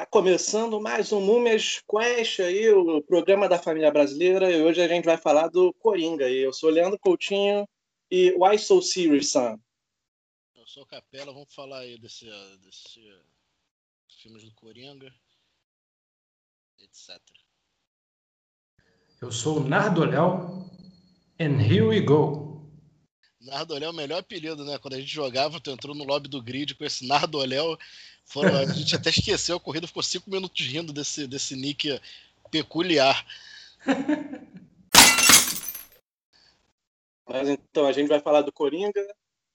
Tá começando mais um Múmias Quest aí, o programa da família brasileira, e hoje a gente vai falar do Coringa. E eu sou Leandro Coutinho e Why So Serious, Sam? Eu sou Capela, vamos falar aí desse, desse filmes do Coringa, etc. Eu sou o Nardo Léo, and here we go. Nardolé é o melhor apelido, né? Quando a gente jogava, tu entrou no lobby do grid com esse Nardoléu. Foram, a gente até esqueceu, a corrida ficou cinco minutos rindo desse, desse nick peculiar. Mas então, a gente vai falar do Coringa.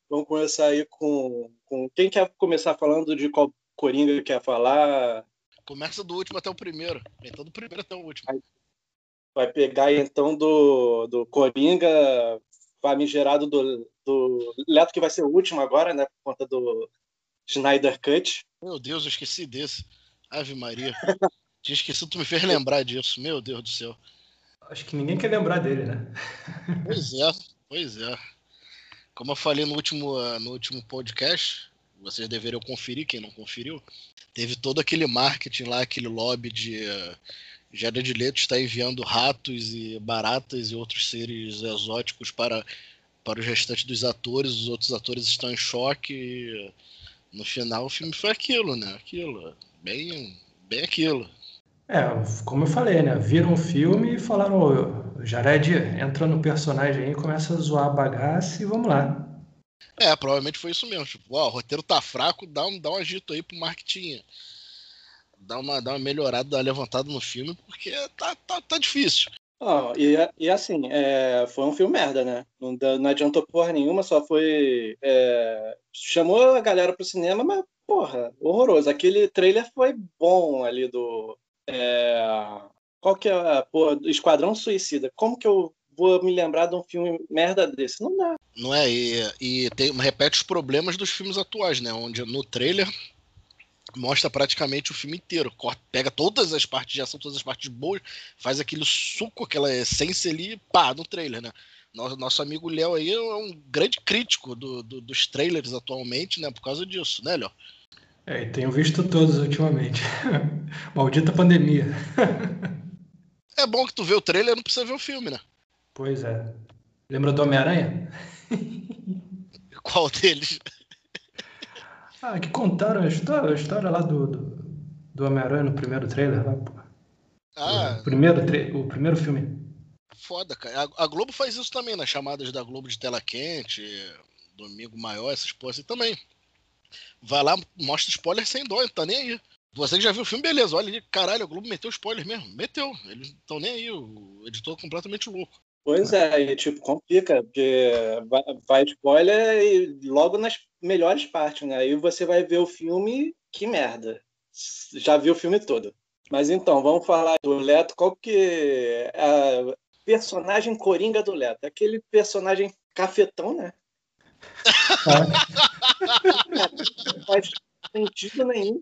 Vamos começar aí com, com. Quem quer começar falando de qual Coringa quer falar? Começa do último até o primeiro. Então, do primeiro até o último. Vai pegar então do, do Coringa famigerado do, do Leto, que vai ser o último agora, né? Por conta do Schneider Cut. Meu Deus, eu esqueci desse. Ave Maria. Tinha esquecido, tu me fez lembrar disso. Meu Deus do céu. Acho que ninguém quer lembrar dele, né? Pois é, pois é. Como eu falei no último, no último podcast, vocês deveriam conferir, quem não conferiu, teve todo aquele marketing lá, aquele lobby de Jared Leto está enviando ratos e baratas e outros seres exóticos para, para os restantes dos atores, os outros atores estão em choque e no final o filme foi aquilo, né? Aquilo, bem, bem aquilo. É, como eu falei, né? Viram o filme e falaram, o Jared entra no personagem aí, começa a zoar a bagaça e vamos lá. É, provavelmente foi isso mesmo. Tipo, ó, o roteiro tá fraco, dá um, dá um agito aí pro marketing. Dá uma, dá uma melhorada, dá uma levantada no filme, porque tá, tá, tá difícil. Oh, e, e assim, é, foi um filme merda, né? Não, não adiantou porra nenhuma, só foi. É, chamou a galera pro cinema, mas, porra, horroroso. Aquele trailer foi bom ali do. É, qual que é? Pô, Esquadrão Suicida. Como que eu vou me lembrar de um filme merda desse? Não dá. Não é? E, e tem, repete os problemas dos filmes atuais, né? Onde no trailer mostra praticamente o filme inteiro. Corta, pega todas as partes de ação, todas as partes boas, faz aquele suco, aquela essência ali, pá, no trailer, né? Nosso, nosso amigo Léo aí é um grande crítico do, do, dos trailers atualmente, né? Por causa disso, né, Léo? É, tenho visto todos ultimamente. Maldita pandemia. é bom que tu vê o trailer não precisa ver o filme, né? Pois é. Lembra do Homem-Aranha? Qual deles? Ah, que contaram a história, a história lá do, do, do Homem-Aranha no primeiro trailer lá, pô. Ah. O primeiro, o primeiro filme. Foda, cara. A, a, Globo faz isso também nas chamadas da Globo de tela quente, Domingo Maior, essas porras assim também. Vai lá, mostra spoiler sem dó, não tá nem aí. Você que já viu o filme, beleza. Olha ali, caralho, a Globo meteu spoiler mesmo. Meteu. Eles não estão nem aí. O editor é completamente louco. Pois é, e tipo, complica, porque vai, vai spoiler e logo nas melhores partes, né? Aí você vai ver o filme, que merda. Já viu o filme todo. Mas então, vamos falar do Leto. Qual que é a personagem coringa do Leto? Aquele personagem cafetão, né? Não faz sentido nenhum.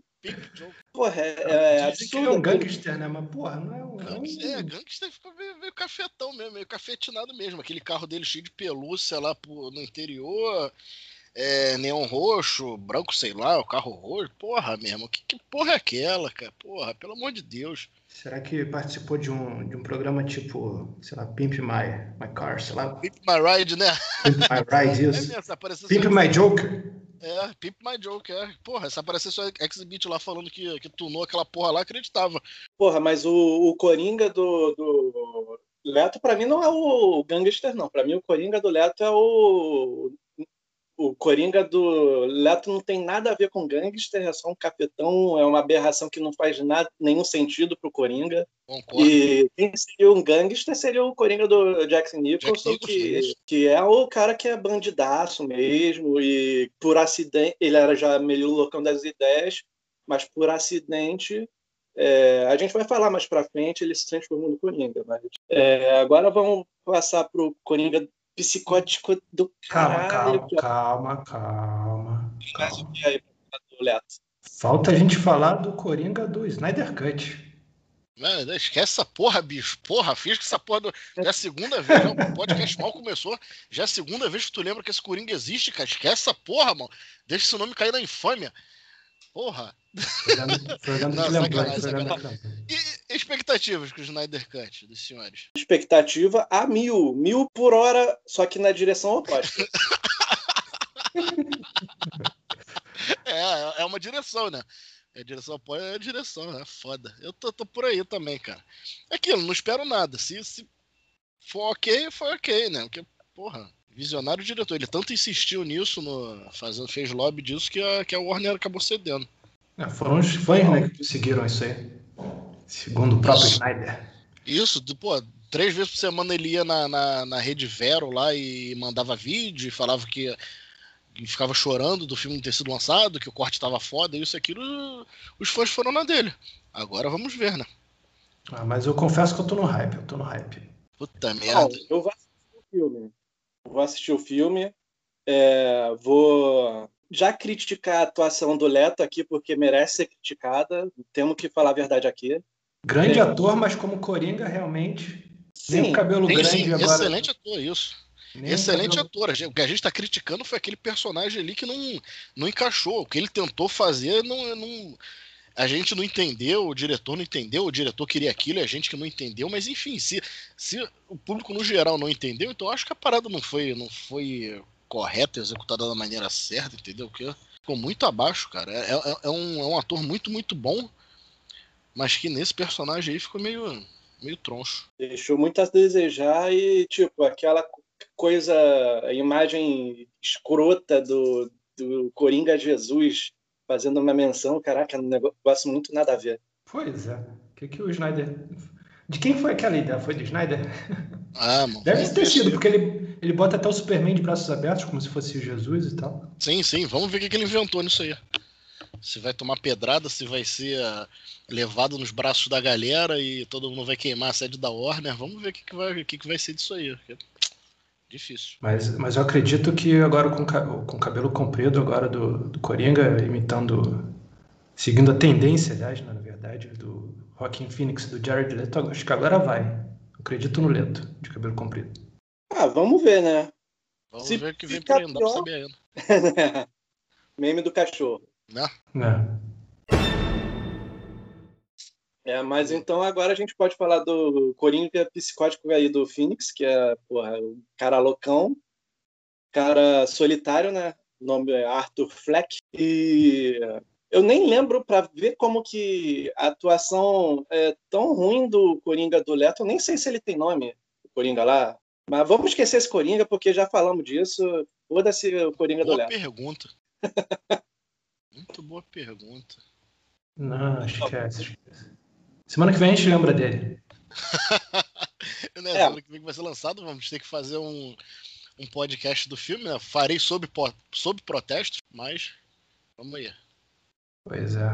Porra, é, é absurdo. é um gangster, né? Mas, porra, não é um. Gangster, é, gangster ficou meio, meio, cafetão mesmo, meio cafetinado mesmo. Aquele carro dele cheio de pelúcia lá pro, no interior, é, neon roxo, branco, sei lá, o carro roxo. Porra, mesmo, que, que porra é aquela, cara? Porra, pelo amor de Deus. Será que participou de um, de um programa tipo, sei lá, Pimp My, my Car, sei lá? Pimp My Ride, né? Pimp My Ride, isso. É Pimp My Joker. É, Pimp My Joke, é. Porra, se aparecesse o Exhibit lá falando que, que tunou aquela porra lá, acreditava. Porra, mas o, o Coringa do, do Leto, pra mim, não é o gangster, não. Pra mim, o Coringa do Leto é o o Coringa do Leto não tem nada a ver com gangster, é só um capitão, é uma aberração que não faz nada, nenhum sentido pro Coringa. Concordo. E quem seria um gangster seria o Coringa do Jackson Nicholson, Jack que, que é o cara que é bandidaço mesmo, e por acidente, ele era já meio loucão das ideias, mas por acidente é, a gente vai falar mais para frente, ele se transformou no Coringa. Mas, é, agora vamos passar para o Coringa psicótico do caralho. Calma, calma, calma. calma. Falta a gente falar do Coringa do Snyder Cut. Não, esquece essa porra, bicho. Porra, fiz que essa porra. Do... Já é a segunda vez, já, o podcast mal começou. Já é a segunda vez que tu lembra que esse Coringa existe, cara. Esquece essa porra, mano. Deixa esse nome cair na infâmia. Porra! E expectativas com o Snyder Cut dos senhores? Expectativa a mil. Mil por hora, só que na direção oposta. É, é uma direção, né? É direção apoia é a direção, né? Foda. Eu tô, tô por aí também, cara. É aquilo, não espero nada. Se, se for ok, foi ok, né? Porque, porra, visionário diretor. Ele tanto insistiu nisso, no, fazendo, fez lobby disso, que a, que a Warner acabou cedendo. É, foram os fãs né, que conseguiram isso aí. Segundo o próprio Isso. Snyder. Isso, do- pô, três vezes por semana ele ia na, na, na rede Vero lá e mandava vídeo e falava que, que ficava chorando do filme não ter sido lançado, que o corte tava foda, isso e aquilo. Os fãs foram na dele. Agora vamos ver, né? Ah, mas eu confesso que eu tô no hype, eu tô no hype. Puta merda. eu vou assistir o filme. Vou assistir o filme. é, vou já criticar a atuação do Leto aqui, porque merece ser criticada. Temos que falar a verdade aqui. Grande É. ator, mas como Coringa, realmente. Nem Sim, o cabelo Sim, grande sim, agora. excelente ator, isso. nem Excelente cabelo- ator. O que a gente tá criticando foi aquele personagem ali que não, não encaixou. O que ele tentou fazer não, não. A gente não entendeu, o diretor não entendeu, o diretor queria aquilo e a gente que não entendeu, mas enfim, se, se o público no geral não entendeu, então acho que a parada não foi, não foi correta, executada da maneira certa, entendeu? Porque ficou muito abaixo, cara. É, é- é um, é um ator muito, muito bom, mas que nesse personagem aí ficou meio, meio troncho. Deixou muito a desejar e, tipo, aquela coisa, a imagem escrota do, do Coringa Jesus fazendo uma menção, caraca, um negócio muito nada a ver. Pois é. O que, que o Snyder. De quem foi aquela ideia? Foi do Snyder? Ah, mano. Deve ter sido, porque ele, ele bota até o Superman de braços abertos, como se fosse Jesus e tal. Sim, sim, vamos ver o que, que ele inventou nisso aí. Se vai tomar pedrada, se vai ser ah, levado nos braços da galera e todo mundo vai queimar a sede da Warner. Vamos ver o que, que, vai, o que, que vai ser disso aí. Difícil. Mas, mas eu acredito que agora com, com o cabelo comprido agora do, do Coringa, imitando. Seguindo a tendência, aliás, né, na verdade, do Joaquin Phoenix e do Jared Leto, acho que agora vai. Eu acredito no Leto, de cabelo comprido. Ah, vamos ver, né? Vamos Se ver o que vem por aí, não dá pra saber ainda. Meme do cachorro. Né? Né? É, mas então agora a gente pode falar do Coringa psicótico aí do Phoenix, que é, porra, o cara loucão, cara solitário, né? O nome é Arthur Fleck. E eu nem lembro para ver como que a atuação é tão ruim do Coringa do Leto. Eu nem sei se ele tem nome, o Coringa lá. Mas vamos esquecer esse Coringa, porque já falamos disso. Foda-se o Coringa do Boa Leto. pergunta. Muito boa pergunta. Não, esquece, esquece. Semana que vem a gente lembra dele. Né, É. Semana que vem que vai ser lançado, vamos ter que fazer um, um podcast do filme. Né? Farei sob, sob protesto, mas vamos aí. Pois é.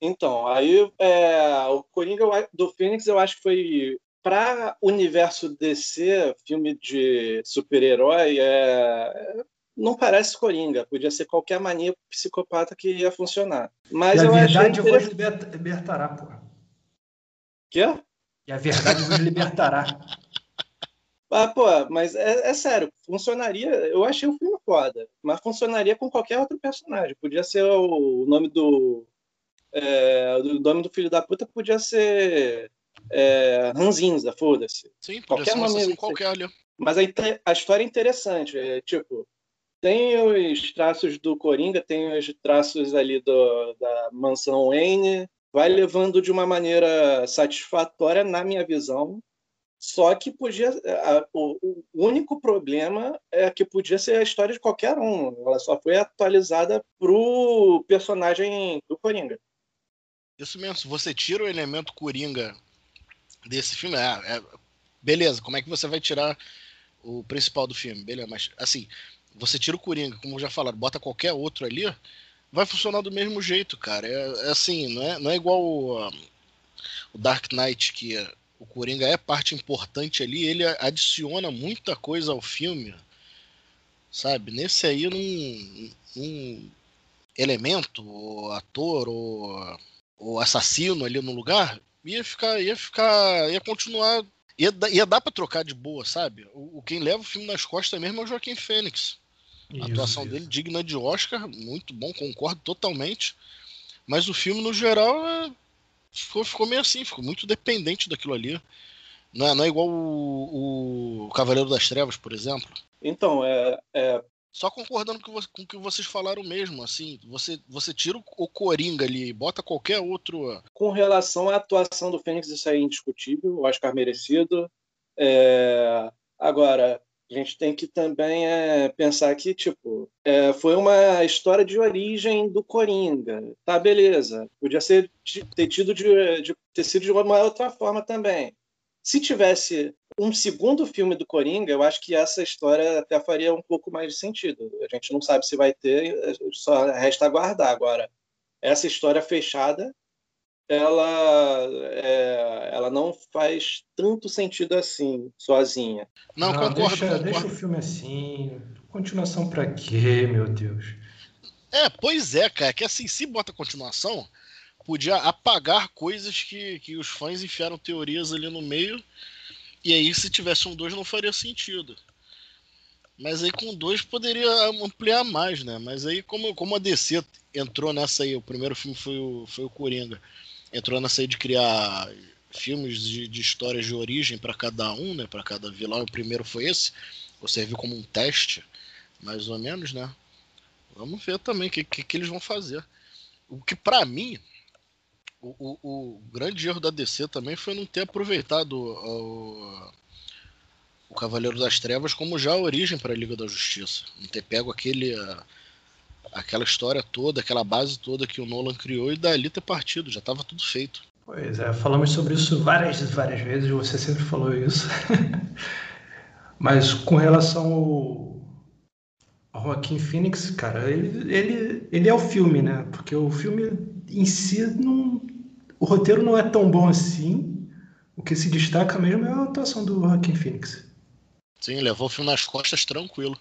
Então, aí é, o Coringa do Phoenix eu acho que foi para o universo DC, filme de super-herói, é, não parece Coringa, podia ser qualquer mania psicopata que ia funcionar. Mas e a eu achei verdade interessante. liberta- libertará, porra. Quê? E a verdade vos libertará. Ah, pô, mas é, é sério, funcionaria. Eu achei o filme foda, mas funcionaria com qualquer outro personagem. Podia ser o, o nome do. É, o nome do filho da puta podia ser é, Ranzinza, foda-se. Sim, podia Qualquer ser nome qualquer ali. Mas a, a história é interessante. É, tipo, tem os traços do Coringa, tem os traços ali do, da mansão Wayne. Vai levando de uma maneira satisfatória, na minha visão. Só que podia. a- o, o único problema é que podia ser a história de qualquer um. Ela só foi atualizada pro personagem do Coringa. Isso mesmo, você tira o elemento coringa desse filme, é, é- beleza, como é que você vai tirar o principal do filme? Beleza, mas assim, você tira o coringa, como já falaram, bota qualquer outro ali, vai funcionar do mesmo jeito, cara. É, é assim, não é, não é igual o, ah, o Dark Knight, que o coringa é parte importante ali, ele adiciona muita coisa ao filme, sabe? Nesse aí, num, num elemento, ou ator, ou o assassino ali no lugar, ia ficar, ia ficar, ia continuar, ia, ia dar pra trocar de boa, sabe? O quem leva o filme nas costas mesmo é o Joaquim Fênix. A atuação isso. dele digna de Oscar, muito bom, concordo totalmente. Mas o filme, no geral, é... ficou, ficou meio assim, ficou muito dependente daquilo ali. Não é, não é igual o, o Cavaleiro das Trevas, por exemplo. Então, é, é só concordando com, com o que vocês falaram mesmo, assim, você, você tira o Coringa ali e bota qualquer outro. Com relação à atuação do Fênix, isso é indiscutível, o Oscar merecido. É... Agora, a gente tem que também é, pensar que, tipo, é, foi uma história de origem do Coringa. Tá, beleza. Podia ser, ter tido de, de ter sido de uma outra forma também. Se tivesse um segundo filme do Coringa, eu acho que essa história até faria um pouco mais de sentido. A gente não sabe se vai ter, só resta aguardar. Agora, essa história fechada, ela, é, ela não faz tanto sentido assim, sozinha. Não, não concordo, deixa, concordo. Deixa o filme assim. Continuação para quê, meu Deus? É, pois é, cara. Que assim, se bota continuação, podia apagar coisas que, que os fãs enfiaram teorias ali no meio. E aí, se tivesse um 2, não faria sentido. Mas aí com dois poderia ampliar mais, né? Mas aí, como, como a DC entrou nessa aí, o primeiro filme foi o, foi o Coringa, entrou nessa aí de criar filmes de, de histórias de origem para cada um, né? Para cada vilão. O primeiro foi esse, ou serviu como um teste, mais ou menos, né? Vamos ver também o que, que, que, eles vão fazer. O que para mim o, o, o, grande erro da DC também foi não ter aproveitado o, o Cavaleiro das Trevas como já a origem para a Liga da Justiça. Não ter pego aquele, aquela história toda, aquela base toda que o Nolan criou e dali ter partido. Já estava tudo feito. Pois é, falamos sobre isso várias, várias vezes, você sempre falou isso. Mas com relação ao, Joaquim Phoenix, cara, ele, ele, ele é o filme, né? Porque o filme em si não, o roteiro não é tão bom assim. O que se destaca mesmo é a atuação do Joaquin Phoenix. Sim, levou o filme nas costas tranquilo.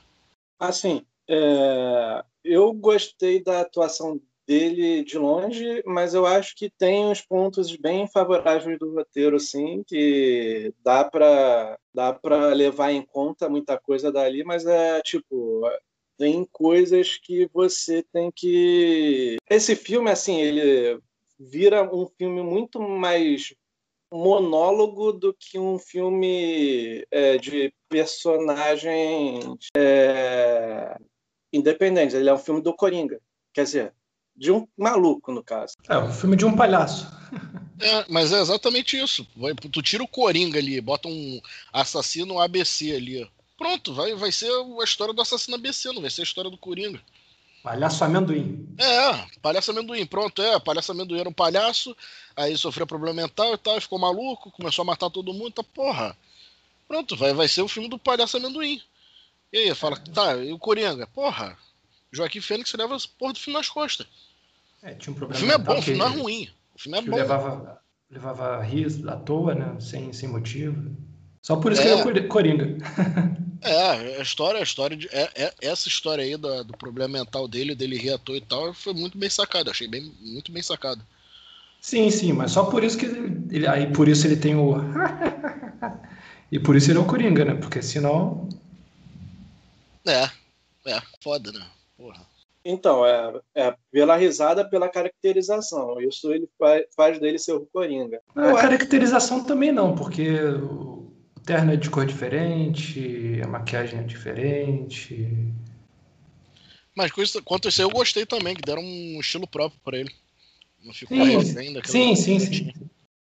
Assim, é... eu gostei da atuação dele de longe, mas eu acho que tem uns pontos bem favoráveis do roteiro, assim, que dá para dá para levar em conta muita coisa dali, mas é tipo tem coisas que você tem que esse filme assim ele vira um filme muito mais monólogo do que um filme é, de personagens é, independentes. Ele é um filme do Coringa, quer dizer, de um maluco, no caso. É, um filme de um palhaço. É, mas é exatamente isso. Tu tira o Coringa ali, bota um assassino ABC ali. Pronto, vai, vai ser a história do assassino ABC, não vai ser a história do Coringa. Palhaço amendoim. É, palhaço amendoim, pronto, é. Palhaço amendoim era um palhaço, aí sofreu problema mental e tal, ficou maluco, começou a matar todo mundo, tá porra. Pronto, vai, vai ser o filme do palhaço amendoim. E aí, fala, tá, e o Coringa? Porra, Joaquim Fênix leva as porra do filme nas costas. É, tinha um problema. O filme é bom, o filme não é ruim. O filme é bom. Levava, levava riso à toa, né? Sem, sem motivo. Só por isso é. que ele é Coringa. É, a história, a história de, é, é, essa história aí do, do problema mental dele, dele rir à toa e tal, foi muito bem sacado, achei bem, muito bem sacado. Sim, sim, mas só por isso que ele, aí por isso ele tem o e por isso ele é o Coringa, né? Porque senão é, é, foda, né? Porra. Então, é, é pela risada, pela caracterização. Isso ele faz, faz dele ser o Coringa. a caracterização também não, porque terno é de cor diferente, a maquiagem é diferente. Mas quanto a isso eu gostei também, que deram um estilo próprio para ele. Não ficou sim, refém sim, sim, sim,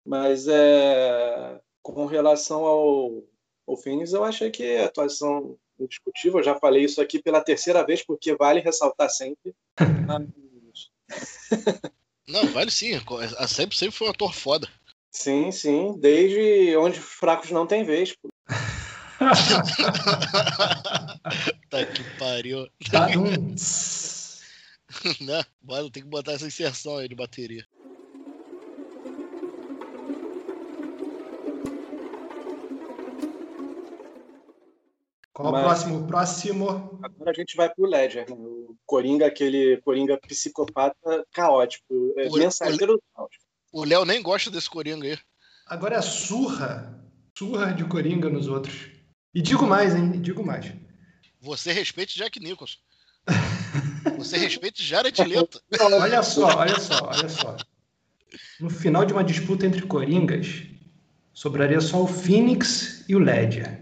Mas é, com relação ao, ao Phoenix, eu achei que a atuação indiscutível, eu já falei isso aqui pela terceira vez, porque vale ressaltar sempre. Não, vale sim. A sempre, sempre foi um ator foda. Sim, sim. Desde onde fracos não tem vez. Pô. tá que pariu. Tá né? Bora, tem que botar essa inserção aí de bateria. Qual Mas... o próximo? Próximo. Agora a gente vai pro Ledger, né? o Coringa, aquele Coringa psicopata caótico, é, o, mensageiro do caos. O Léo nem gosta desse Coringa aí. Agora é surra. Surra de Coringa nos outros. E digo mais, hein? E digo mais. Você respeite Jack Nicholson. Você respeita o Jared Leto. olha só, olha só, olha só. No final de uma disputa entre Coringas, sobraria só o Phoenix e o Ledger.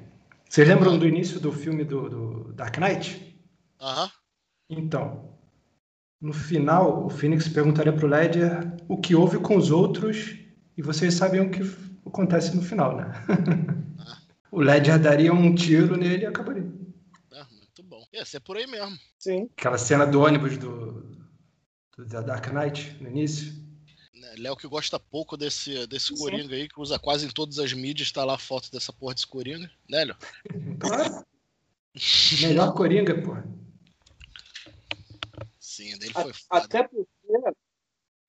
Vocês lembram do início do filme do, do Dark Knight? Aham. Então, no final, o Phoenix perguntaria pro Ledger o que houve com os outros e vocês sabem o que acontece no final, né? o Ledger daria um tiro nele e acabaria. Ah, muito bom. Ia ser por aí mesmo. Sim. Aquela cena do ônibus do, do da Dark Knight no início. Né, Léo que gosta pouco desse, desse Sim. Coringa aí, que usa quase em todas as mídias, tá lá a foto dessa porra desse Coringa. Né, Léo? Claro. Melhor Coringa, pô. Sim, dele A- foi foda. Até porque,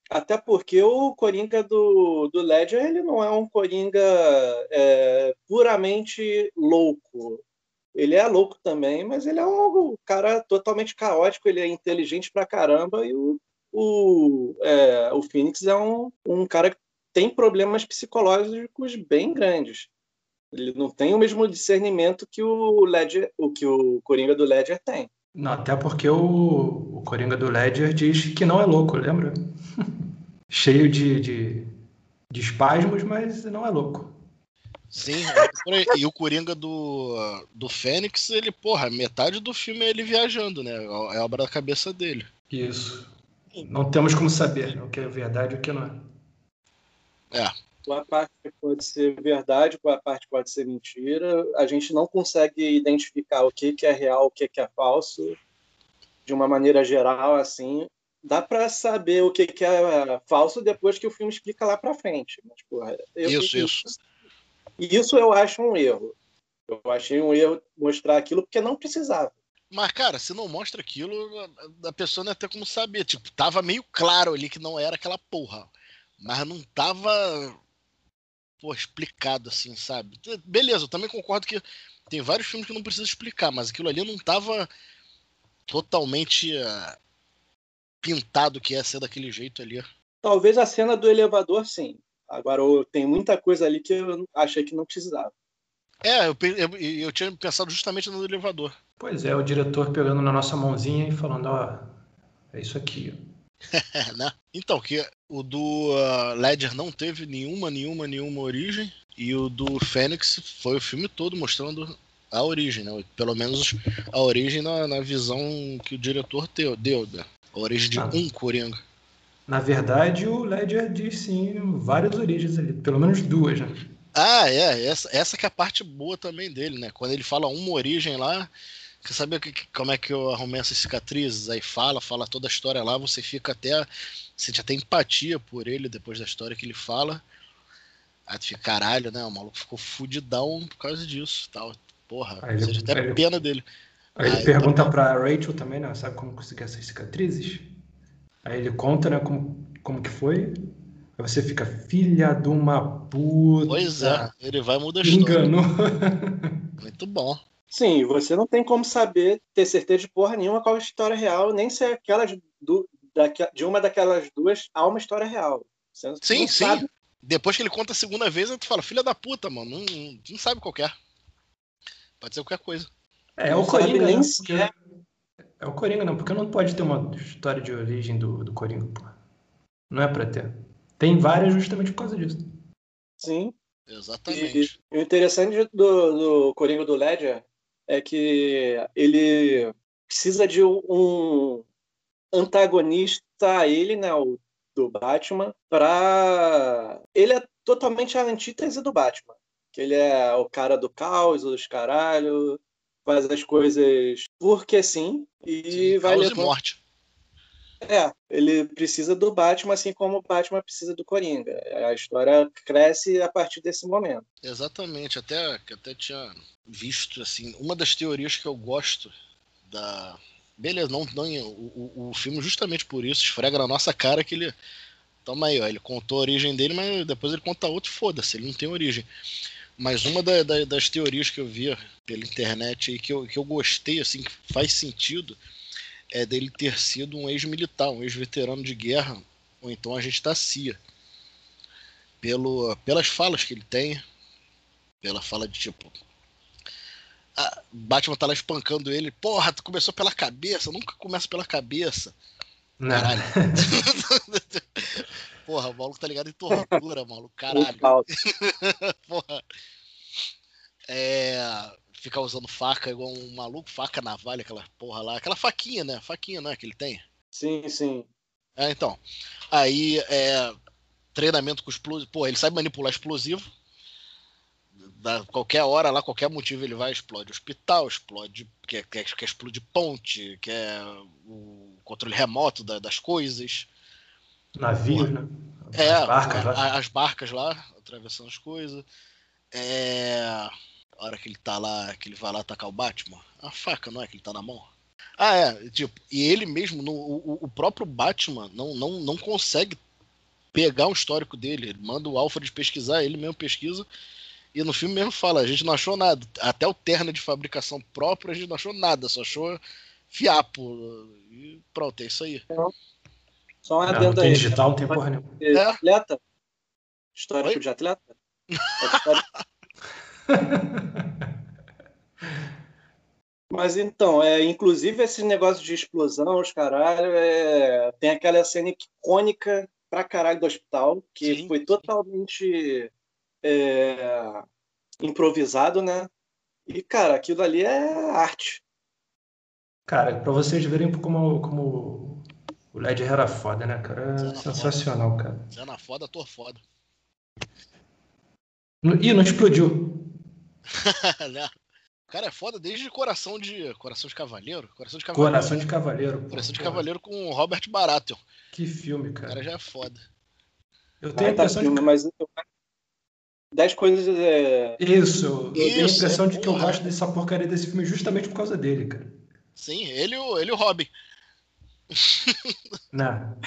até porque o Coringa do, do Ledger ele não é um Coringa é, puramente louco. Ele é louco também, mas ele é um cara totalmente caótico, ele é inteligente pra caramba e o, o, é, o Phoenix é um, um cara que tem problemas psicológicos bem grandes. Ele não tem o mesmo discernimento que o Ledger, o que o Coringa do Ledger tem. Não, até porque o, o Coringa do Ledger diz que não é louco, lembra? Cheio de, de, de espasmos, mas não é louco. Sim, é e o Coringa do, do Fênix, ele, porra, metade do filme é ele viajando, né? É obra da cabeça dele. Isso. Não temos como saber o que é verdade e o que não é. É, Uma parte pode ser verdade, uma parte pode ser mentira. A gente não consegue identificar o que, que é real, o que, que é falso, de uma maneira geral, assim. Dá para saber o que, que é falso depois que o filme explica lá para frente. Mas, porra, eu- Isso, isso. Isso eu acho um erro. Eu achei um erro mostrar aquilo porque não precisava. Mas, cara, se não mostra aquilo, a- pessoa não ia ter como saber. Tipo, tava meio claro ali que não era aquela porra. Mas não tava. Pô, explicado assim, sabe? Beleza, eu também concordo que tem vários filmes que não precisa explicar, mas aquilo ali não tava totalmente eh, pintado que ia ser daquele jeito ali. Talvez a cena do elevador, sim. Agora, tem muita coisa ali que eu achei que não precisava. É, eu, eu, eu tinha pensado justamente no elevador. Pois é, o diretor pegando na nossa mãozinha e falando, ó, é isso aqui. Né? Então, que o do ah, Ledger não teve nenhuma, nenhuma, nenhuma origem. E o do Fênix foi o filme todo mostrando a origem, né? Pelo menos a origem na, na visão que o diretor teu, deu, né? A origem de Ah. um Coringa. Na verdade, o Ledger diz sim várias origens ali, pelo menos duas, né? Ah, é, essa, essa que é a parte boa também dele, né? Quando ele fala uma origem lá, quer saber que- como é que eu arrumei essas cicatrizes? Aí fala, fala toda a história lá, você fica até. Sente até empatia por ele depois da história que ele fala. Aí tu fica, caralho, né? O maluco ficou fudidão por causa disso tal. Porra, Aí ele- até ele- pena dele. Aí ele pergunta pra Rachel também, né? Sabe como conseguir essas cicatrizes? Aí ele conta, né, como, como que foi. Aí você fica, filha de uma puta. Pois é, ele vai mudar a história. Enganou. Muito bom. Sim, você não tem como saber, ter certeza de porra nenhuma qual é a história real, nem se aquelas du, daque- de uma daquelas duas há uma história real. Você não Sim, sim. sabe. Depois que ele conta a segunda vez, tu fala, filha da puta, mano, não, não, não sabe qual é. Pode ser qualquer coisa. É, é Não o Coringa, nem né? Porque... é. É o Coringa, não, porque não pode ter uma história de origem do, do Coringa, pô. Não é pra ter. Tem várias justamente por causa disso. Sim. Exatamente. E o interessante do, do Coringa do Ledger é que ele precisa de um antagonista a ele, né, o do Batman, para ele é totalmente a antítese do Batman, que ele é o cara do caos, dos caralho, faz as coisas porque sim e Sim, vai caos e levando morte. É, ele precisa do Batman, assim como o Batman precisa do Coringa. A história cresce a partir desse momento. Exatamente, até que até tinha visto assim, uma das teorias que eu gosto da beleza, não, não o, o, filme justamente por isso esfrega na nossa cara que ele toma aí, ó, ele contou a origem dele, mas depois ele conta outro, foda-se, ele não tem origem. Mas uma da- da- das teorias que eu via pela internet e que eu, que eu gostei, assim, que faz sentido, é dele ter sido um ex-militar, um ex-veterano de guerra, ou então agente da CIA. Pelo, pelas falas que ele tem, pela fala de tipo. a Batman tá lá espancando ele. Porra, tu começou pela cabeça, nunca começa pela cabeça. Caralho. Porra, o maluco tá ligado em tortura, maluco. Caralho. Porra. É. Ficar usando faca igual um maluco, faca navalha, aquela porra lá. Aquela faquinha, né? Faquinha, né? Que ele tem. Sim, sim. É, então. Aí, é. Treinamento com explosivo. Pô, ele sabe manipular explosivo. Da, qualquer hora lá, qualquer motivo ele vai, explode hospital, explode. Quer, quer, quer explodir ponte, quer o controle remoto da- das coisas. Navios, né? É, As barcas a- lá. as barcas lá, atravessando as coisas. É. A hora que ele tá lá, que ele vai lá atacar o Batman. A faca, não é? Que ele tá na mão. Ah, é. Tipo, e ele mesmo, no, o, o próprio Batman não, não, não consegue pegar o histórico dele. Ele manda o Alfred pesquisar, ele mesmo pesquisa. E no filme mesmo fala, a gente não achou nada. Até o terno de fabricação próprio, a gente não achou nada, só achou fiapo. E pronto, é isso aí. Só um Não, não adendo tem aí. digital, não tem porra nenhuma. É. É. Atleta? Histórico Oi? de atleta? É Mas então, é, inclusive esse negócio de explosão, os caralho, é, tem aquela cena icônica pra caralho do hospital, que Sim, foi sim. totalmente é, improvisado, né? E, cara, aquilo ali é arte. Cara, pra vocês verem como, como o Ledger era foda, né, cara? É sensacional, cara. Cena foda, ator foda. No- Ih, não explodiu. Né? o cara é foda desde coração de. Coração de Cavaleiro? Coração de Cavaleiro. Coração de Cavaleiro. pô. Coração de Porra, Cavaleiro com o Robert Baratheon. Que filme, O cara cara. já é foda. Eu tenho a Baita impressão filme, de mas eu- dez coisas é, Isso, eu tenho a Isso, impressão é de que eu gosto dessa porcaria desse filme justamente por causa dele, cara. Sim, ele e o, ele o Robin. Não.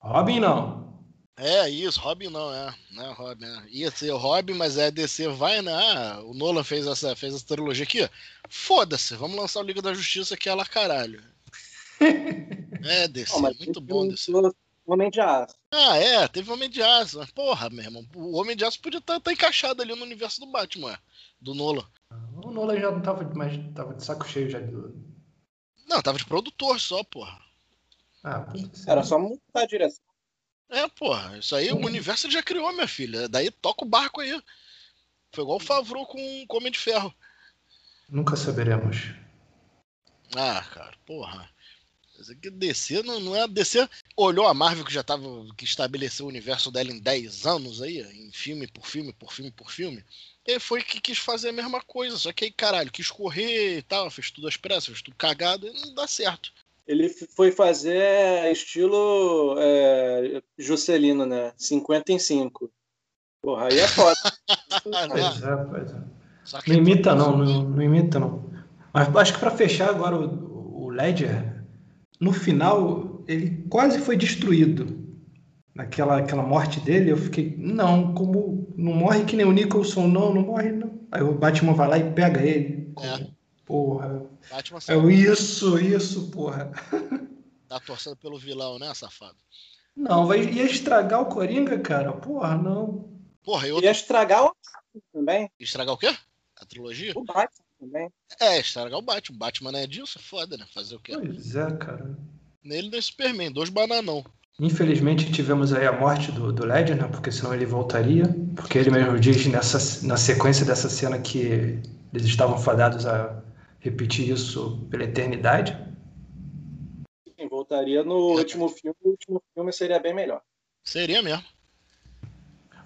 Robin não. É, isso, Robin não, é. Não é Robin, é. Ia ser o Robin, mas é DC vai, né? Ah, o Nolan fez essa, fez essa trilogia aqui. Foda-se, vamos lançar o Liga da Justiça que é lá caralho. É, DC, Não, muito bom DC. foi Homem de Aço. Ah, é, teve Homem de Aço. Mas, porra, meu irmão, o Homem de Aço podia estar encaixado ali no universo do Batman, é, do Nolan. O Nolan já não tava mais. tava de saco cheio já do. Não, tava de produtor só, porra. Ah. Era só mudar a direção. É, porra, isso aí o universo já criou, minha filha. Daí toca o barco aí. Foi igual o Favreau com com Homem de Ferro. Nunca saberemos. Ah, cara, porra. Isso aqui DC não, não é DC. Olhou a Marvel que já tava. que estabeleceu o universo dela em 10 anos aí, em filme por filme, por filme por filme. E foi que quis fazer a mesma coisa. Só que aí, caralho, quis correr e tal, fez tudo às pressas, fez tudo cagado, e não dá certo. Ele foi fazer estilo é, Juscelino, né? 50 em 5. Porra, aí é foda. Pois é, pois é. Só que Não imita não, não, não imita não. Mas acho que pra fechar agora o, o Ledger, no final ele quase foi destruído. Naquela aquela morte dele, eu fiquei, não, como não morre que nem o Nicholson, não, não morre não. Aí o Batman vai lá e pega ele. É. Porra. Batman É o isso, isso, porra. tá torcendo pelo vilão, né, safado? Não, vai, ia estragar o Coringa, cara. Porra, não. Porra, e Ia estragar o também. Estragar o quê? A trilogia? O Batman também. É, estragar o Batman. O Batman não é disso, é foda, né? Fazer o quê? Pois é, cara. Nele não é Superman, dois bananão. Infelizmente tivemos aí a morte do, do Ledger, né? Porque senão ele voltaria. Porque ele mesmo diz nessa, na sequência dessa cena que eles estavam fadados a repetir isso pela eternidade. Sim, voltaria no último filme. O último filme seria bem melhor. Seria mesmo.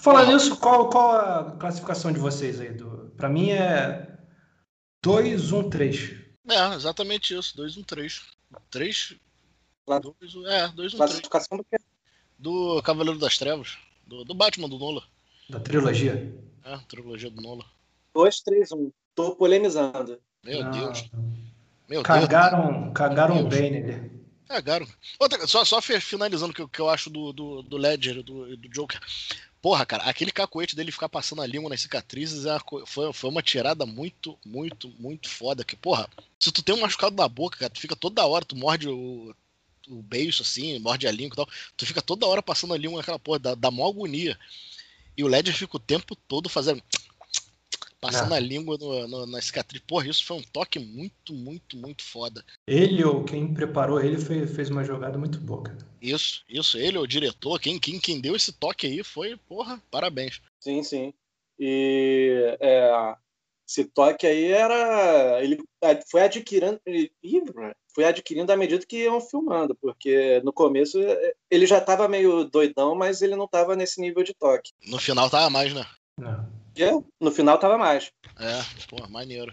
Falando Ah. nisso, qual, qual a classificação de vocês aí? Do, pra mim é 2, 1, 3. É, exatamente isso. 2, 1, 3. 3. Lá- 2, é, 2, 1, 3. Classificação do que? Do Cavaleiro das Trevas. Do, do Batman do Nola. Da trilogia. É, trilogia do Nola. 2, 3, 1. Tô polemizando. Meu Não, Deus. Meu Deus. Cagaram, cagaram Meu Deus. bem nele. Cagaram. Outra, só, só finalizando o que, eu- que eu acho do, do, do Ledger, do, do Joker. Porra, cara, aquele cacoete dele ficar passando a língua nas cicatrizes é co- foi, foi uma tirada muito, muito, muito foda. Que, porra, se tu tem um machucado na boca, cara, tu fica toda hora, tu morde o, o beijo assim, morde a língua e tal, tu fica toda hora passando a língua naquela porra, dá, dá mó agonia. E o Ledger fica o tempo todo fazendo. Passando a língua no, no, na cicatriz. Porra, isso foi um toque muito, muito, muito foda. Ele ou quem preparou ele fez, fez uma jogada muito boa, cara. Isso, isso. Ele, o diretor, quem, quem, quem deu esse toque aí foi, porra, parabéns. Sim, sim. E é, esse toque aí era. Ele foi adquirindo. Foi adquirindo à medida que iam filmando, porque no começo ele já estava meio doidão, mas ele não estava nesse nível de toque. No final tava mais, né? Não. No final tava mais. É, pô, maneiro.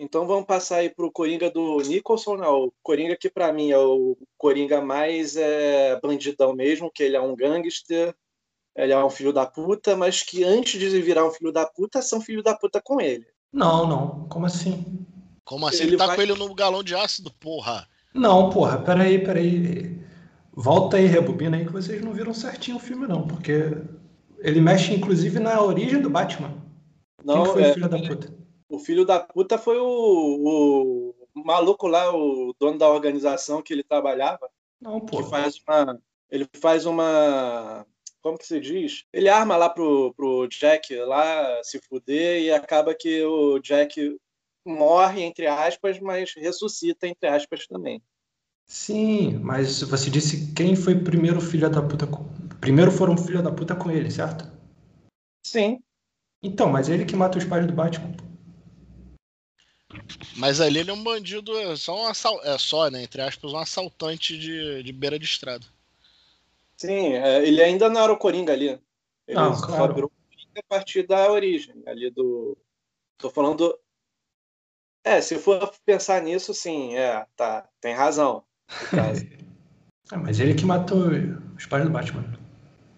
Então vamos passar aí pro Coringa do Nicholson, né? O Coringa que para mim é o Coringa mais é, bandidão mesmo, que ele é um gangster, ele é um filho da puta, mas que antes de virar um filho da puta, são filho da puta com ele. Não, não. Como assim? Como assim? Ele, ele tá vai... com ele no galão de ácido, porra. Não, porra, peraí, peraí. Volta aí, rebobina aí que vocês não viram certinho o filme, não, porque ele mexe inclusive na origem do Batman. Não, Quem foi é, o filho da puta? O filho da puta foi o, o maluco lá, o dono da organização que ele trabalhava. Não, pô. Que faz uma, ele faz uma. Como que se diz? Ele arma lá pro, pro Jack lá se fuder e acaba que o Jack morre, entre aspas, mas ressuscita, entre aspas, também. Sim, mas você disse quem foi primeiro filho da puta com... Primeiro foram filho da puta com ele, certo? Sim. Então, mas ele que mata os pais do Batman. Mas ali ele é um bandido, é só um assal... é só, né, entre aspas, um assaltante de, de beira de estrada. Sim, é, ele ainda não era o Coringa ali. Ele não, só claro. virou Coringa a partir da origem ali do. Tô falando. É, se for pensar nisso, sim, é, tá, tem razão. é, mas ele que matou os pais do Batman.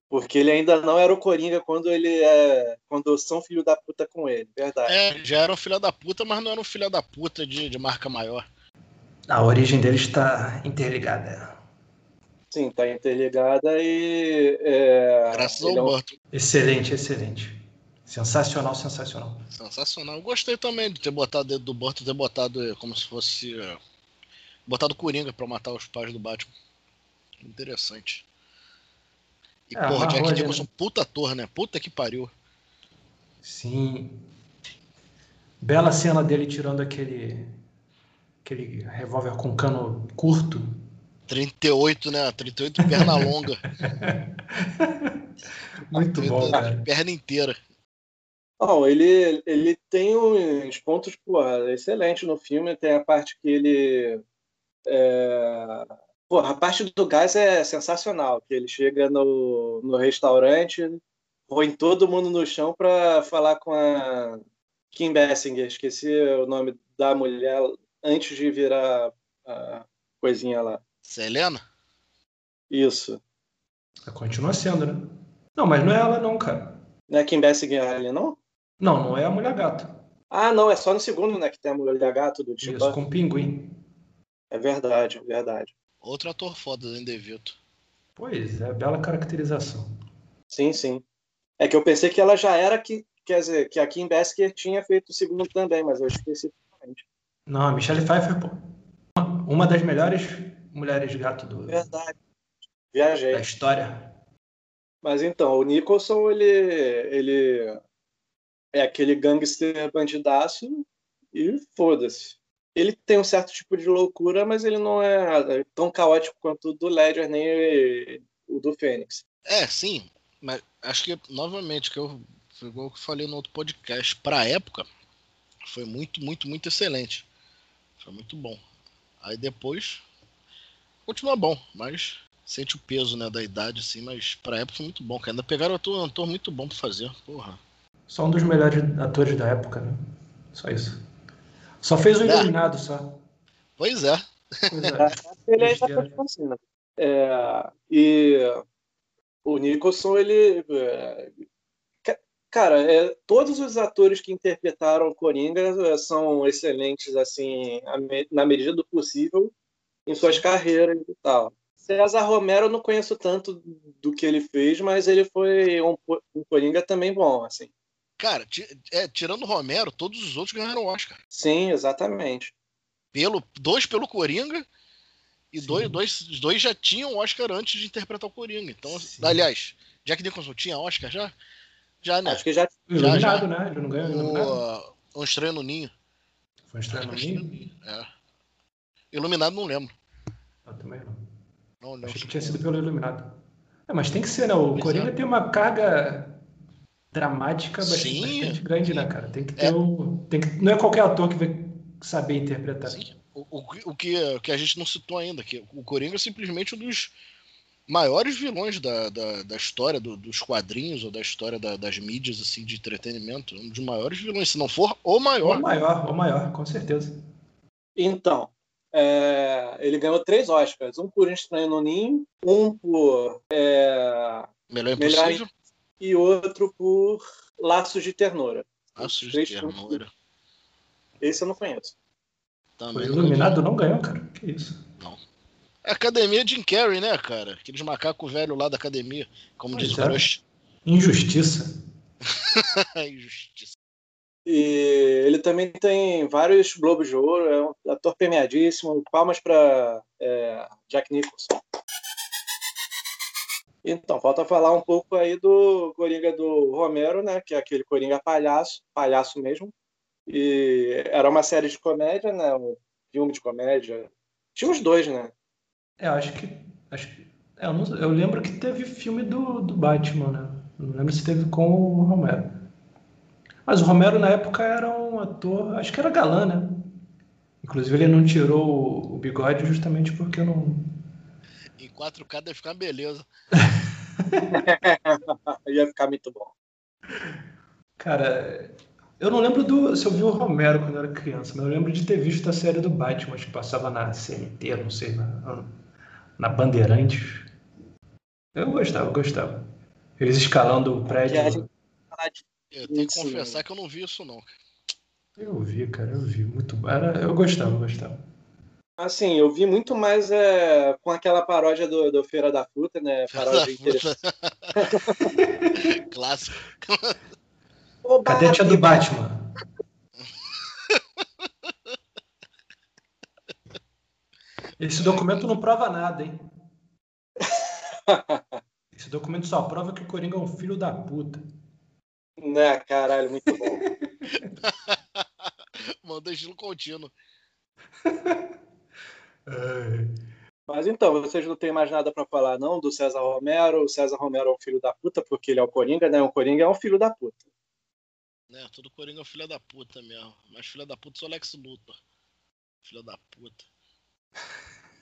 Porque ele ainda não era o Coringa quando ele é. Quando são filho da puta com ele, verdade. É, já era um filho da puta, mas não era um filho da puta de, de marca maior. A origem dele está interligada. Sim, está interligada e. É, Graças ao é um... Excelente, excelente. Sensacional, sensacional. Sensacional. Eu gostei também de ter botado dentro do Burton, ter botado como se fosse. Botado Coringa para matar os pais do Batman. Interessante. E, é, porra, Jack Nicholson, né? puta ator, né? Puta que pariu. Sim. Bela cena dele tirando aquele. aquele revólver com cano curto. 38, né? 38 perna longa. Muito bom, cara. Perna inteira. Não, ele, ele tem uns pontos porra, excelentes no filme. Tem a parte que ele. É Porra, a parte do gás é sensacional, que ele chega no, no restaurante, põe todo mundo no chão para falar com a Kim Basinger, esqueci o nome da mulher antes de virar a coisinha lá. Selena? Isso. Continua sendo, né? Não, mas não é ela não, cara. Não é Kim Basinger ali, não? Não, não é a Mulher Gato. Ah, não, é só no segundo, né, que tem a Mulher Gato do Tim Isso, com o Pinguim. É verdade, é verdade. Outro ator foda do DeVito. Pois é, bela caracterização. Sim, sim. É que eu pensei que ela já era que, quer dizer, que a Kim Basinger tinha feito o segundo também, mas eu esqueci totalmente. Não, a Michelle Pfeiffer, pô. Uma das melhores mulheres gato do Verdade. Viajei. da história. Mas então, o Nicholson, ele, ele é aquele gangster bandidaço e foda-se ele tem um certo tipo de loucura, mas ele não é tão caótico quanto o do Ledger, nem o do Fênix. É, sim. Mas acho que, novamente, que eu, igual que eu falei no outro podcast, pra época, foi muito, muito, muito excelente. Foi muito bom. Aí depois, continua bom, mas sente o peso né, da idade, assim, mas pra época foi muito bom. Cara. Ainda pegaram um ator, um ator muito bom pra fazer, porra. Só um dos melhores atores da época, né? Só isso. Só fez o Iluminado, é. só. Pois é. Pois é. Ele ainda tá assim, É, e o Nicholson, ele. É, cara, é, todos os atores que interpretaram Coringa é, são excelentes, assim, na medida do possível, em suas carreiras e tal. César Romero eu não conheço tanto do que ele fez, mas ele foi um, um Coringa também bom, assim. Cara, é, tirando o Romero, todos os outros ganharam Oscar. Sim, exatamente. Pelo, dois pelo Coringa e dois, dois, dois já tinham Oscar antes de interpretar o Coringa. Então, Sim. aliás, Jack Nicholson tinha Oscar já? Já, né? Acho que já. Iluminado, já, né? Ele não ganhou. O, um Estranho no Ninho. Foi um Estranho no Ninho? É. Iluminado não lembro. Eu também não. Não. Achei que tinha sido pelo Iluminado. É, mas tem que ser, né? O Coringa tem uma carga dramática bastante, bastante grande, né, cara? Tem que ter é. o. Tem que... Não é qualquer ator que vai saber interpretar. Sim. O, o, o, que, o que a gente não citou ainda, que o Coringa é simplesmente um dos maiores vilões da, da, da história do, dos quadrinhos ou da história da, das mídias assim de entretenimento. Um dos maiores vilões, se não for o maior. O maior, o maior, com certeza. Então, é, ele ganhou três Oscars. Um por Estranho no Ninho, um por... É, Melhor Impossível. Melhor, e outro por Laços de Ternura. Laços de Ternura. Esse eu não conheço. Também o Iluminado não ganhou, cara. Que isso? Não. É academia Jim Carrey, né, cara? Aqueles macacos velhos lá da academia, como pois diz o é. Crush. Injustiça. Injustiça. E ele também tem vários Globos de Ouro, é um ator premiadíssimo. Palmas para é, Jack Nicholson. Então, falta falar um pouco aí do Coringa do Romero, né? Que é aquele Coringa palhaço, palhaço mesmo. E era uma série de comédia, né? Um filme de comédia. Tinha os dois, né? É, acho que. Acho que é, eu, não, eu, lembro que teve filme do, do Batman, né? Não lembro se teve com o Romero. Mas o Romero na época era um ator, acho que era galã, né? Inclusive ele não tirou o bigode justamente porque não, em 4K deve ficar beleza. Ia ficar muito bom. Cara, eu não lembro do, se eu vi o Romero quando eu era criança, mas eu lembro de ter visto a série do Batman, que passava na CNT, não sei, na, na Bandeirantes. Eu gostava, eu gostava. Eles escalando o prédio. Eu tenho que confessar que eu não vi isso, não. Eu vi, cara, eu vi. Muito. Era, eu gostava, eu gostava. Assim, eu vi muito mais é, com aquela paródia do, do Feira da Fruta, né? Paródia interessante. Clássico. Cadê a tia do Batman? Esse documento não prova nada, hein? Esse documento só prova que o Coringa é um filho da puta. Né, caralho, muito bom. Manda estilo contínuo. Mas então, vocês não têm mais nada para falar, não, do César Romero? O César Romero é um filho da puta porque ele é o Coringa, né? O Coringa é um filho da puta. Né, todo Coringa é um filho da puta mesmo. Mas filho da puta sou o Lex Luthor. Filho da puta.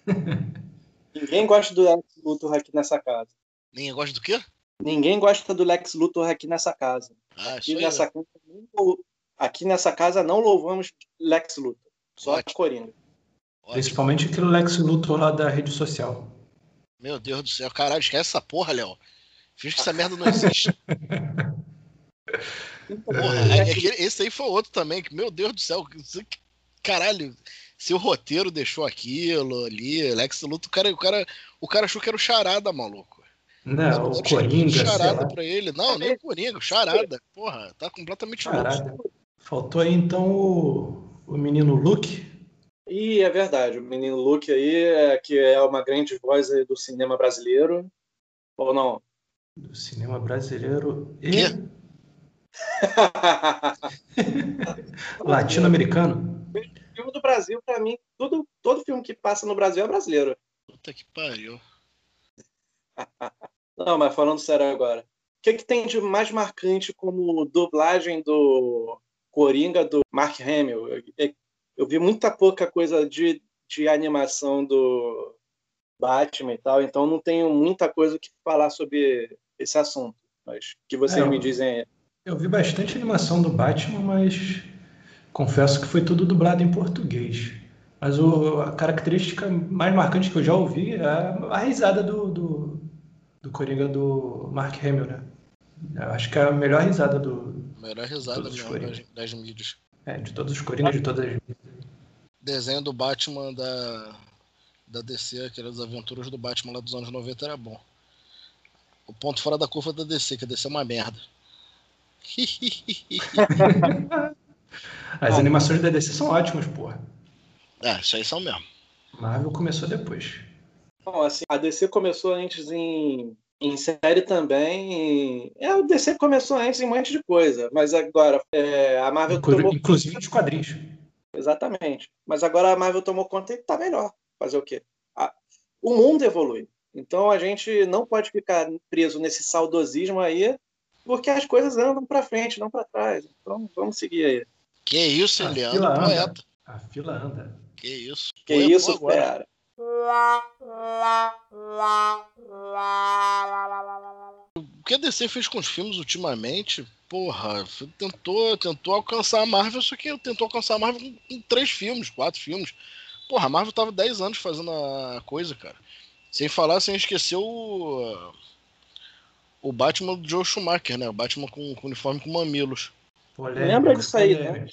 Ninguém gosta do Lex Luthor aqui nessa casa. Ninguém gosta do quê? Ninguém gosta do Lex Luthor aqui nessa casa. Ah, aqui, nessa casa, aqui nessa casa não louvamos Lex Luthor. Só Ótimo. Coringa. Principalmente aquele Lex Luthor lá da rede social. Meu Deus do céu, caralho, esquece essa porra, Léo. Finge que essa merda não existe. porra, é, aquele, esse aí foi outro também, que, meu Deus do céu, caralho, seu roteiro deixou aquilo ali, Lex Luthor, o cara, o cara, o cara achou que era o charada, maluco. Não, o Coringa, charada pra ele. Não, nem o Coringa, o charada. Porra, tá completamente charada. louco. Faltou aí então o, o menino Luke, e é verdade, o menino Luke aí, é, que é uma grande voz do cinema brasileiro, ou não? Do cinema brasileiro e. Latino-americano? Filme do Brasil, para mim, tudo, todo filme que passa no Brasil é brasileiro. Puta que pariu. não, mas falando sério agora. O que, que tem de mais marcante como dublagem do Coringa do Mark Hamill? Eu vi muita pouca coisa de, de animação do Batman e tal, então não tenho muita coisa que falar sobre esse assunto. Mas que vocês é, me dizem aí. Eu vi bastante animação do Batman, mas confesso que foi tudo dublado em português. Mas o, a característica mais marcante que eu já ouvi é a risada do, do, do Coringa do Mark Hamill, né? Eu acho que é a melhor risada do. Melhor risada mesmo das, das mídias. É, de todos os Coringas, de todas as desenho do Batman da, da DC, aquelas aventuras do Batman lá dos anos 90 era bom. O ponto fora da curva da DC, que a DC é uma merda. As animações da DC são ótimas, porra. É, isso aí são mesmo. Marvel começou depois. Bom, assim, a DC começou antes em Em série também. É, o DC começou antes em um monte de coisa, mas agora é, a Marvel Inclu tomou. Inclusive dos quadrinhos. Exatamente. Mas agora a Marvel tomou conta e tá melhor. Fazer o quê? Ah, o mundo evolui. Então a gente não pode ficar preso nesse saudosismo aí, porque as coisas andam para frente, não para trás. Então vamos seguir aí. Que isso, A Leandro, fila anda. poeta. A fila anda. Que isso. Que isso, agora. cara. O que a DC fez com os filmes ultimamente, porra, tentou, tentou alcançar a Marvel, só que tentou alcançar a Marvel com, com três filmes, quatro filmes. Porra, a Marvel tava 10 anos fazendo a coisa, cara. Sem falar, sem esquecer o. O Batman do Joe Schumacher, né? O Batman com, com uniforme com mamilos. Polêmico, Lembra disso aí, né?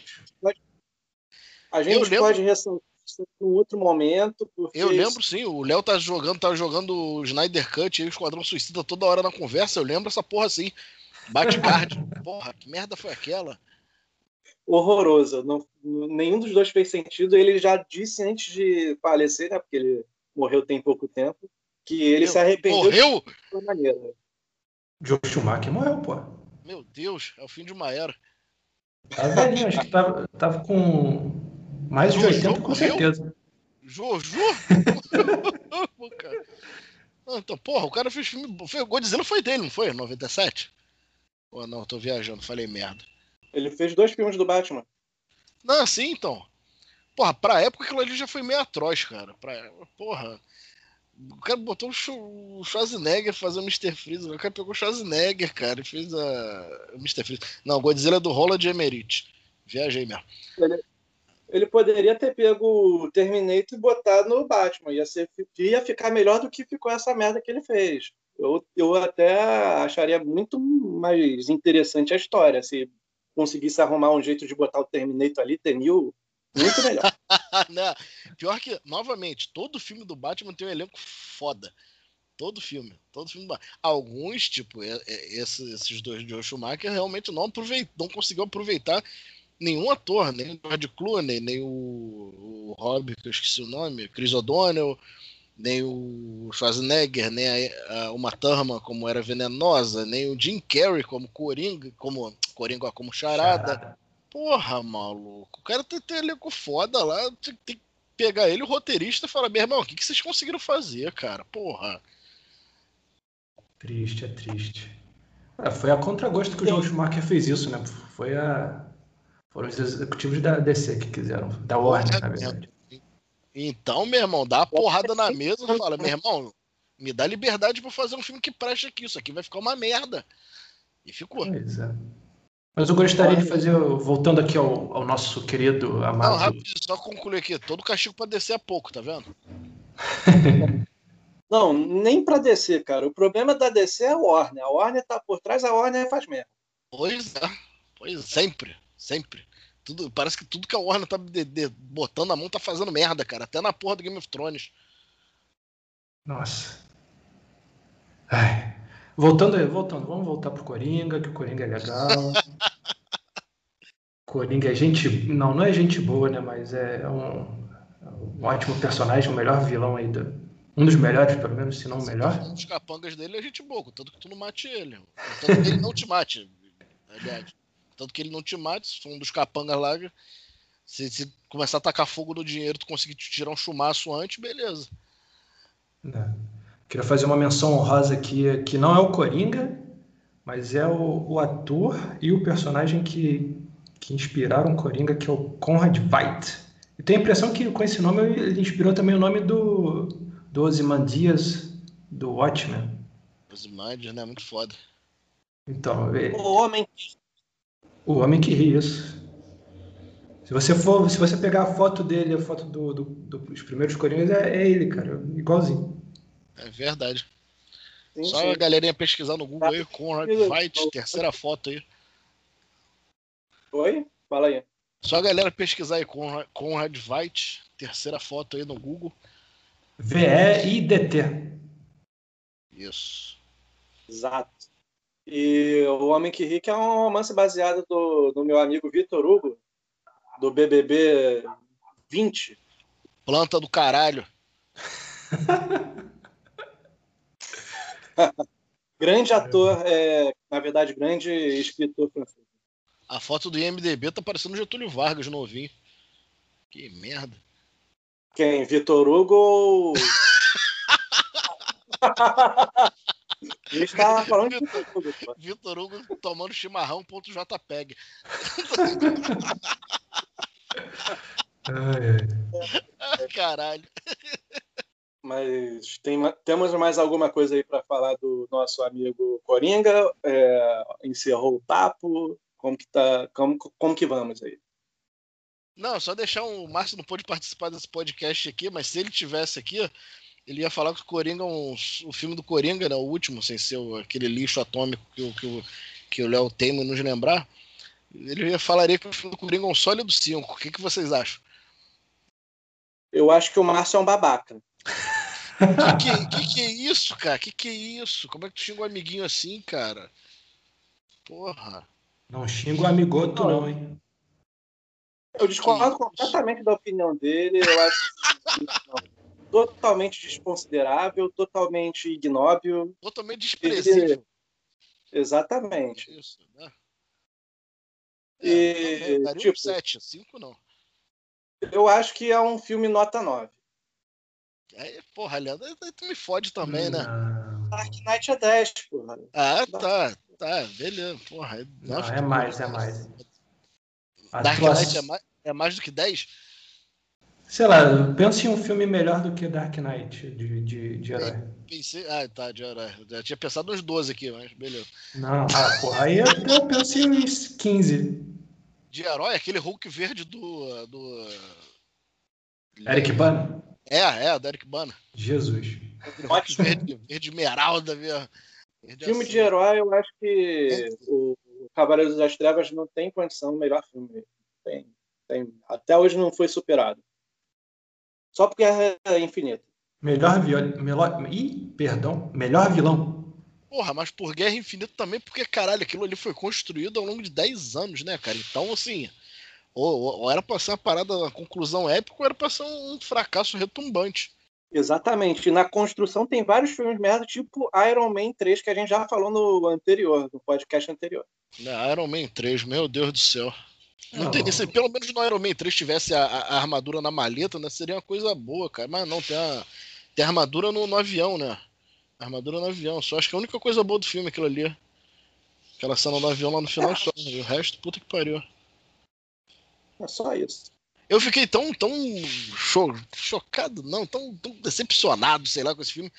A Eu gente lembro- pode ressaltar isso em outro momento, porque Eu lembro sim, o Léo tá jogando, tá jogando o Snyder Cut e o Esquadrão Suicida toda hora na conversa. Eu lembro essa porra assim. Batcard. porra, que merda foi aquela? horroroso. Não, nenhum dos dois fez sentido. Ele já disse antes de falecer, né? Porque ele morreu tem pouco tempo, que ele Meu, se arrependeu Morreu? de maneira. Joe Schumacher morreu, pô. Meu Deus, é o fim de uma era. Tava velhinho, acho que tava, tava com mais de Jojo 80, com morreu? certeza. Jojo? Ah, Então, porra, o cara fez filme. Foi, o Godzilla foi dele, não foi? 97? Pô, não, tô viajando, falei merda. Ele fez dois filmes do Batman. Não, sim, então. Porra, pra época aquilo ali já foi meio atroz, cara. Pra, porra. O cara botou o Schw- o Schwarzenegger fazer o Mr. Freeze. O cara pegou o Schwarzenegger, cara, e fez a. O Mr. Freeze. Não, o Godzilla é do Roland Emmerich. Viajei mesmo. Ele poderia ter pego o Terminator e botado no Batman. Ia, ser, ia ficar melhor do que ficou essa merda que ele fez. Eu, eu até acharia muito mais interessante a história se conseguisse arrumar um jeito de botar o Terminator ali, ter mil, muito melhor. Né? Pior que, novamente, todo filme do Batman tem um elenco foda. Todo filme. Todo filme. Alguns, tipo, esse- esses dois de Joe Schumacher, realmente não, aproveit, não conseguiu aproveitar nenhum ator, nem o George Clooney, nem o, o Robbie, que eu esqueci o nome, Chris O'Donnell, nem o Schwarzenegger, nem a, a Uma Thurman como era venenosa, nem o Jim Carrey como Coringa, como Coringa como Charada. Charada. Porra, maluco. O cara tem, tem elenco foda lá. Tem, tem que pegar ele, o roteirista, e falar: meu irmão, o que, que vocês conseguiram fazer, cara? Porra. Triste, é triste. É, foi a contragosto que o Joe Schumacher fez isso, né? Foi a. Foram os executivos da DC que quiseram, da Warner, na verdade. Então, meu irmão, dá uma porrada na mesa e fala: meu irmão, me dá liberdade pra fazer um filme que preste aqui. Isso aqui vai ficar uma merda. E ficou. Pois é. Mas eu gostaria de fazer, voltando aqui ao, ao nosso querido, Não, amado. rapidinho, só concluir aqui. Todo castigo pra descer é pouco, tá vendo? Não, nem pra DC, cara. O problema da DC é a Warner. A Warner tá por trás, a Warner faz merda. Pois é. Pois é, sempre. Sempre. Tudo, parece que tudo que a Warner tá de- de- botando a mão tá fazendo merda, cara. Até na porra do Game of Thrones. Nossa. Ai. Voltando, voltando, vamos voltar pro Coringa, que o Coringa é legal. Coringa é gente. Não, não é gente boa, né? Mas é um, um ótimo personagem, o melhor vilão aí. Do, um dos melhores, pelo menos, se não o melhor. Os capangas dele é gente boa, tanto que tu não mate ele. Tanto que ele não te mate, aliás. Tanto que ele não te mate, se for um dos capangas lá. Se, se começar a tacar fogo no dinheiro, tu conseguir te tirar um chumaço antes, beleza. né? Queria fazer uma menção honrosa aqui, que não é o Coringa, mas é o, o ator e o personagem que, que inspiraram o Coringa, que é o Conrad Veidt. E tenho a impressão que com esse nome ele inspirou também o nome do, do Ozymandias do Watchmen. Imagens, né? Muito foda. Então, é- O homem o homem que ri, isso. Se você for, se você pegar a foto dele, a foto do, do- do- dos primeiros Coringas, é, é ele, cara, igualzinho. É verdade. Sim, Só sim. a galerinha pesquisar no Google aí, Conrad Veidt, terceira foto aí. Oi? Fala aí. Só a galera pesquisar aí, Conrad, Conrad Veidt, terceira foto aí no Google. V-E-I-D-T. Isso. Exato. E O Homem que Ri, que é um romance baseado do, do meu amigo Vitor Hugo, do BBB 20. Planta do caralho. Grande ator, é, na verdade, grande escritor francês. A foto do IMDB tá parecendo Getúlio Vargas novinho. Que merda. Quem? Vitor Hugo? A gente tava falando de Vitor Hugo. Vitor Hugo tomando chimarrão, ponto JPEG. Ai, ai. Caralho. Mas tem, temos mais alguma coisa aí para falar do nosso amigo Coringa? É, encerrou o papo? Como que tá? Como, como que vamos aí? Não, só deixar um. O Márcio não pôde participar desse podcast aqui, mas se ele tivesse aqui, ele ia falar que o Coringa, é um, o filme do Coringa, né, o último, sem ser o- aquele lixo atômico que, o- que, o- que o Léo teima em nos lembrar, ele ia- falaria que o filme do Coringa é um sólido 5. O que, que vocês acham? Eu acho que o Márcio é um babaca. Que que, que que é isso, cara? Que que é isso? Como é que tu xinga um amiguinho assim, cara? Porra. Não xinga o amigoto, não, hein? Eu discordo completamente da opinião dele. Eu acho que, não, totalmente desconsiderável, totalmente ignóbil. Totalmente desprezível. Exatamente. Isso, né? E, É, daria um tipo- 7, 5 não. Eu acho que é um filme nota 9. Aí, porra, Leandro, aí tu me fode também, né? Não, Dark Knight é 10, porra. Ah, tá, tá, beleza. Porra, não, é mais, é mais. Dark Knight é mais, é mais do que 10? Sei lá, pensa em um filme melhor do que Dark Knight de, de, de herói. Pensei. Ah, tá, de herói. Já tinha pensado uns 12 aqui, mas beleza. Não, ah, porra, aí eu, eu penso em uns 15. De herói, aquele Hulk verde do. do... Eric Bana? É, é, do Eric Bana. Jesus. Hulk verde, verde esmeralda mesmo. Verde Filme assim. de herói, eu acho que o o Cavaleiros das Trevas não tem condição do melhor filme. Tem, tem. Até hoje não foi superado. Só porque é infinito. Melhor vilão. Melhor, ih, perdão. Melhor vilão. Porra, mas por Guerra Infinita também, porque, caralho, aquilo ali foi construído ao longo de 10 anos, né, cara? Então, assim, ou, ou- era pra ser uma parada, uma conclusão épica, ou era pra ser um fracasso retumbante. Exatamente. E na construção tem vários filmes merda, tipo Iron Man 3, que a gente já falou no anterior, no podcast anterior. Né, Iron Man 3, meu Deus do céu. Não Não. teria, se pelo menos no Iron Man 3 tivesse a, a- armadura na maleta, né? Seria uma coisa boa, cara. Mas não, tem a, tem a armadura no, no avião, né? Armadura no avião. Só acho que a única coisa boa do filme é aquilo ali. Aquela cena do avião lá no final só. E o resto, puta que pariu. É só isso. Eu fiquei tão, tão cho- chocado, não, tão, tão decepcionado, sei lá, com esse filme,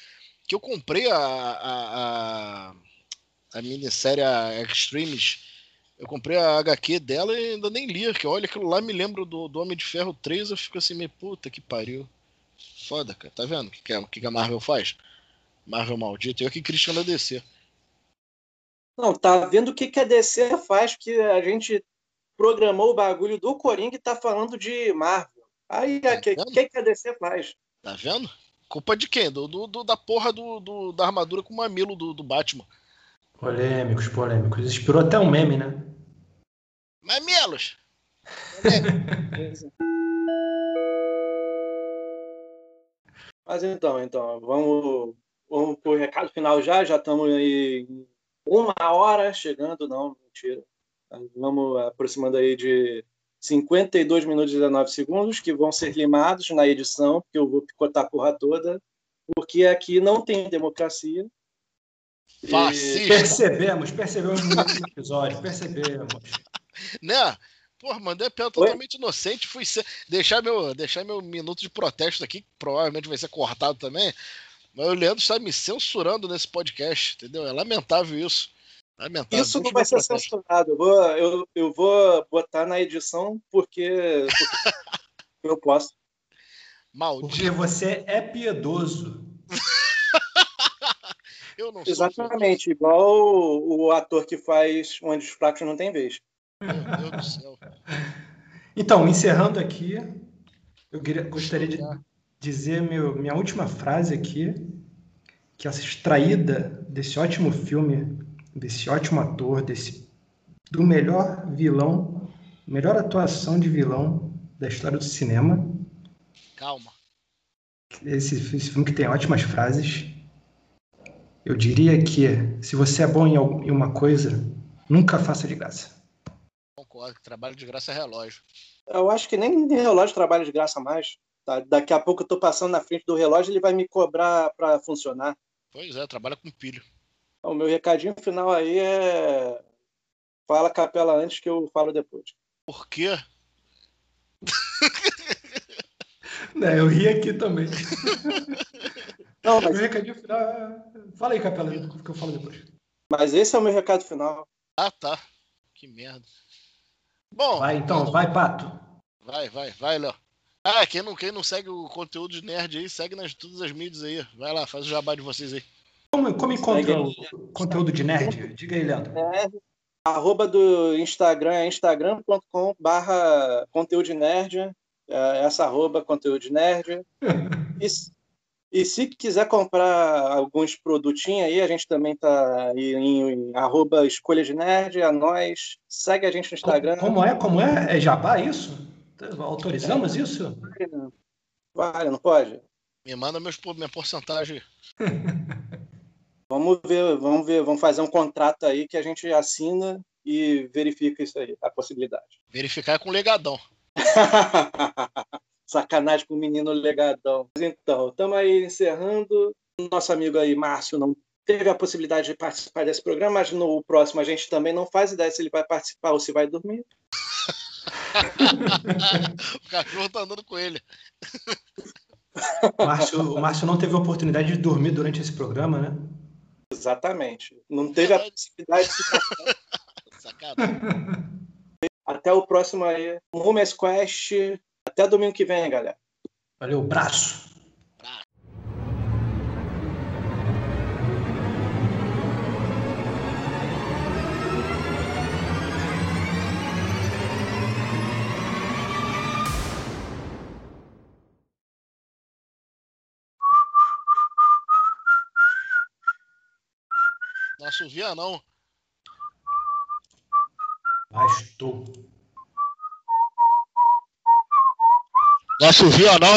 que eu comprei a, a, a, a minissérie a Extremes. Eu comprei a HQ dela e ainda nem li, que olha, aquilo lá me lembra do, do Homem de Ferro 3, eu fico assim, meio puta que pariu. Foda, cara, tá vendo o que, que, a- o que que a Marvel faz? Marvel maldito, eu aqui criticando a DC. Não, tá vendo o que, que a DC faz, que a gente programou o bagulho do Coringa e tá falando de Marvel. Aí, o que, que, que a DC faz? Tá vendo? Culpa de quem? Do, do- do- da porra do, do- da armadura com o mamilo do, do Batman. Polêmicos, polêmicos. Inspirou até um meme, né? Mamilos! Mas então, então, vamos, vamos pro recado final já. Já estamos aí em uma hora chegando, não, mentira. Vamos aproximando aí de 52 minutos e 19 segundos, que vão ser limados na edição, porque eu vou picotar a porra toda, porque aqui não tem democracia. Fascista! Percebemos, percebemos no último episódio, percebemos. Né? Porra, mandei a piada Oi? totalmente inocente. Fui ser... deixar, meu, deixar meu minuto de protesto aqui, que provavelmente vai ser cortado também. Mas o Leandro está me censurando nesse podcast, entendeu? É lamentável isso. Lamentável. Isso não vai ser protesto. censurado. Eu vou, eu, eu vou botar na edição porque, porque eu posso. Maldito. Porque você é piedoso. Exatamente, igual o, o ator que faz Onde os Fracos Não Tem Vez. Meu Deus do céu. Então, encerrando aqui, eu queria- gostaria de dizer meu, minha última frase aqui, que é extraída desse ótimo filme, desse ótimo ator, desse do melhor vilão, melhor atuação de vilão da história do cinema. Calma. Esse, esse filme que tem ótimas frases. Eu diria que se você é bom em uma coisa, nunca faça de graça. Concordo que trabalho de graça é relógio. Eu acho que nem relógio trabalha de graça mais. Tá? Daqui a pouco eu tô passando na frente do relógio ele vai me cobrar para funcionar. Pois é, trabalha com pilho. Então, o meu recadinho final aí é. Fala capela antes que eu falo depois. Por quê? É, eu ri aqui também. Não, mas... Meu recadinho final é... Fala aí, Capela, que eu falo depois. Mas esse é o meu recado final. Ah, tá. Que merda. Bom. Vai então, vai, Pato. Vai, vai, vai, Léo. Ah, quem não, quem não segue o conteúdo de nerd aí, segue nas todas as mídias aí. Vai lá, faz o jabá de vocês aí. Como, como encontra o conteúdo de nerd? Diga aí, Leandro. É, arroba do Instagram é instagram.com barra conteúdo de nerd. É essa arroba conteúdo de nerd. E, e, se quiser comprar alguns produtinhos aí, a gente também tá em, em, em arroba escolha de nerd, a nós. Segue a gente no Instagram. Como é? Como é? É jabá isso? Autorizamos é. isso? Vale, não pode? Me manda meus, minha porcentagem. vamos ver, vamos ver, vamos fazer um contrato aí que a gente assina e verifica isso aí, a possibilidade. Verificar é com legadão. Sacanagem com o menino legadão. Então, estamos aí encerrando. Nosso amigo aí, Márcio, não teve a possibilidade de participar desse programa, mas no próximo a gente também não faz ideia se ele vai participar ou se vai dormir. o cachorro tá andando com ele. O Márcio, o Márcio não teve a oportunidade de dormir durante esse programa, né? Exatamente. Não teve a possibilidade de. Sacanagem. Até o próximo aí. Rumes Quest. Até domingo que vem, galera. Valeu, braço. Nosso Vianão. Bastou. Nosso Vianão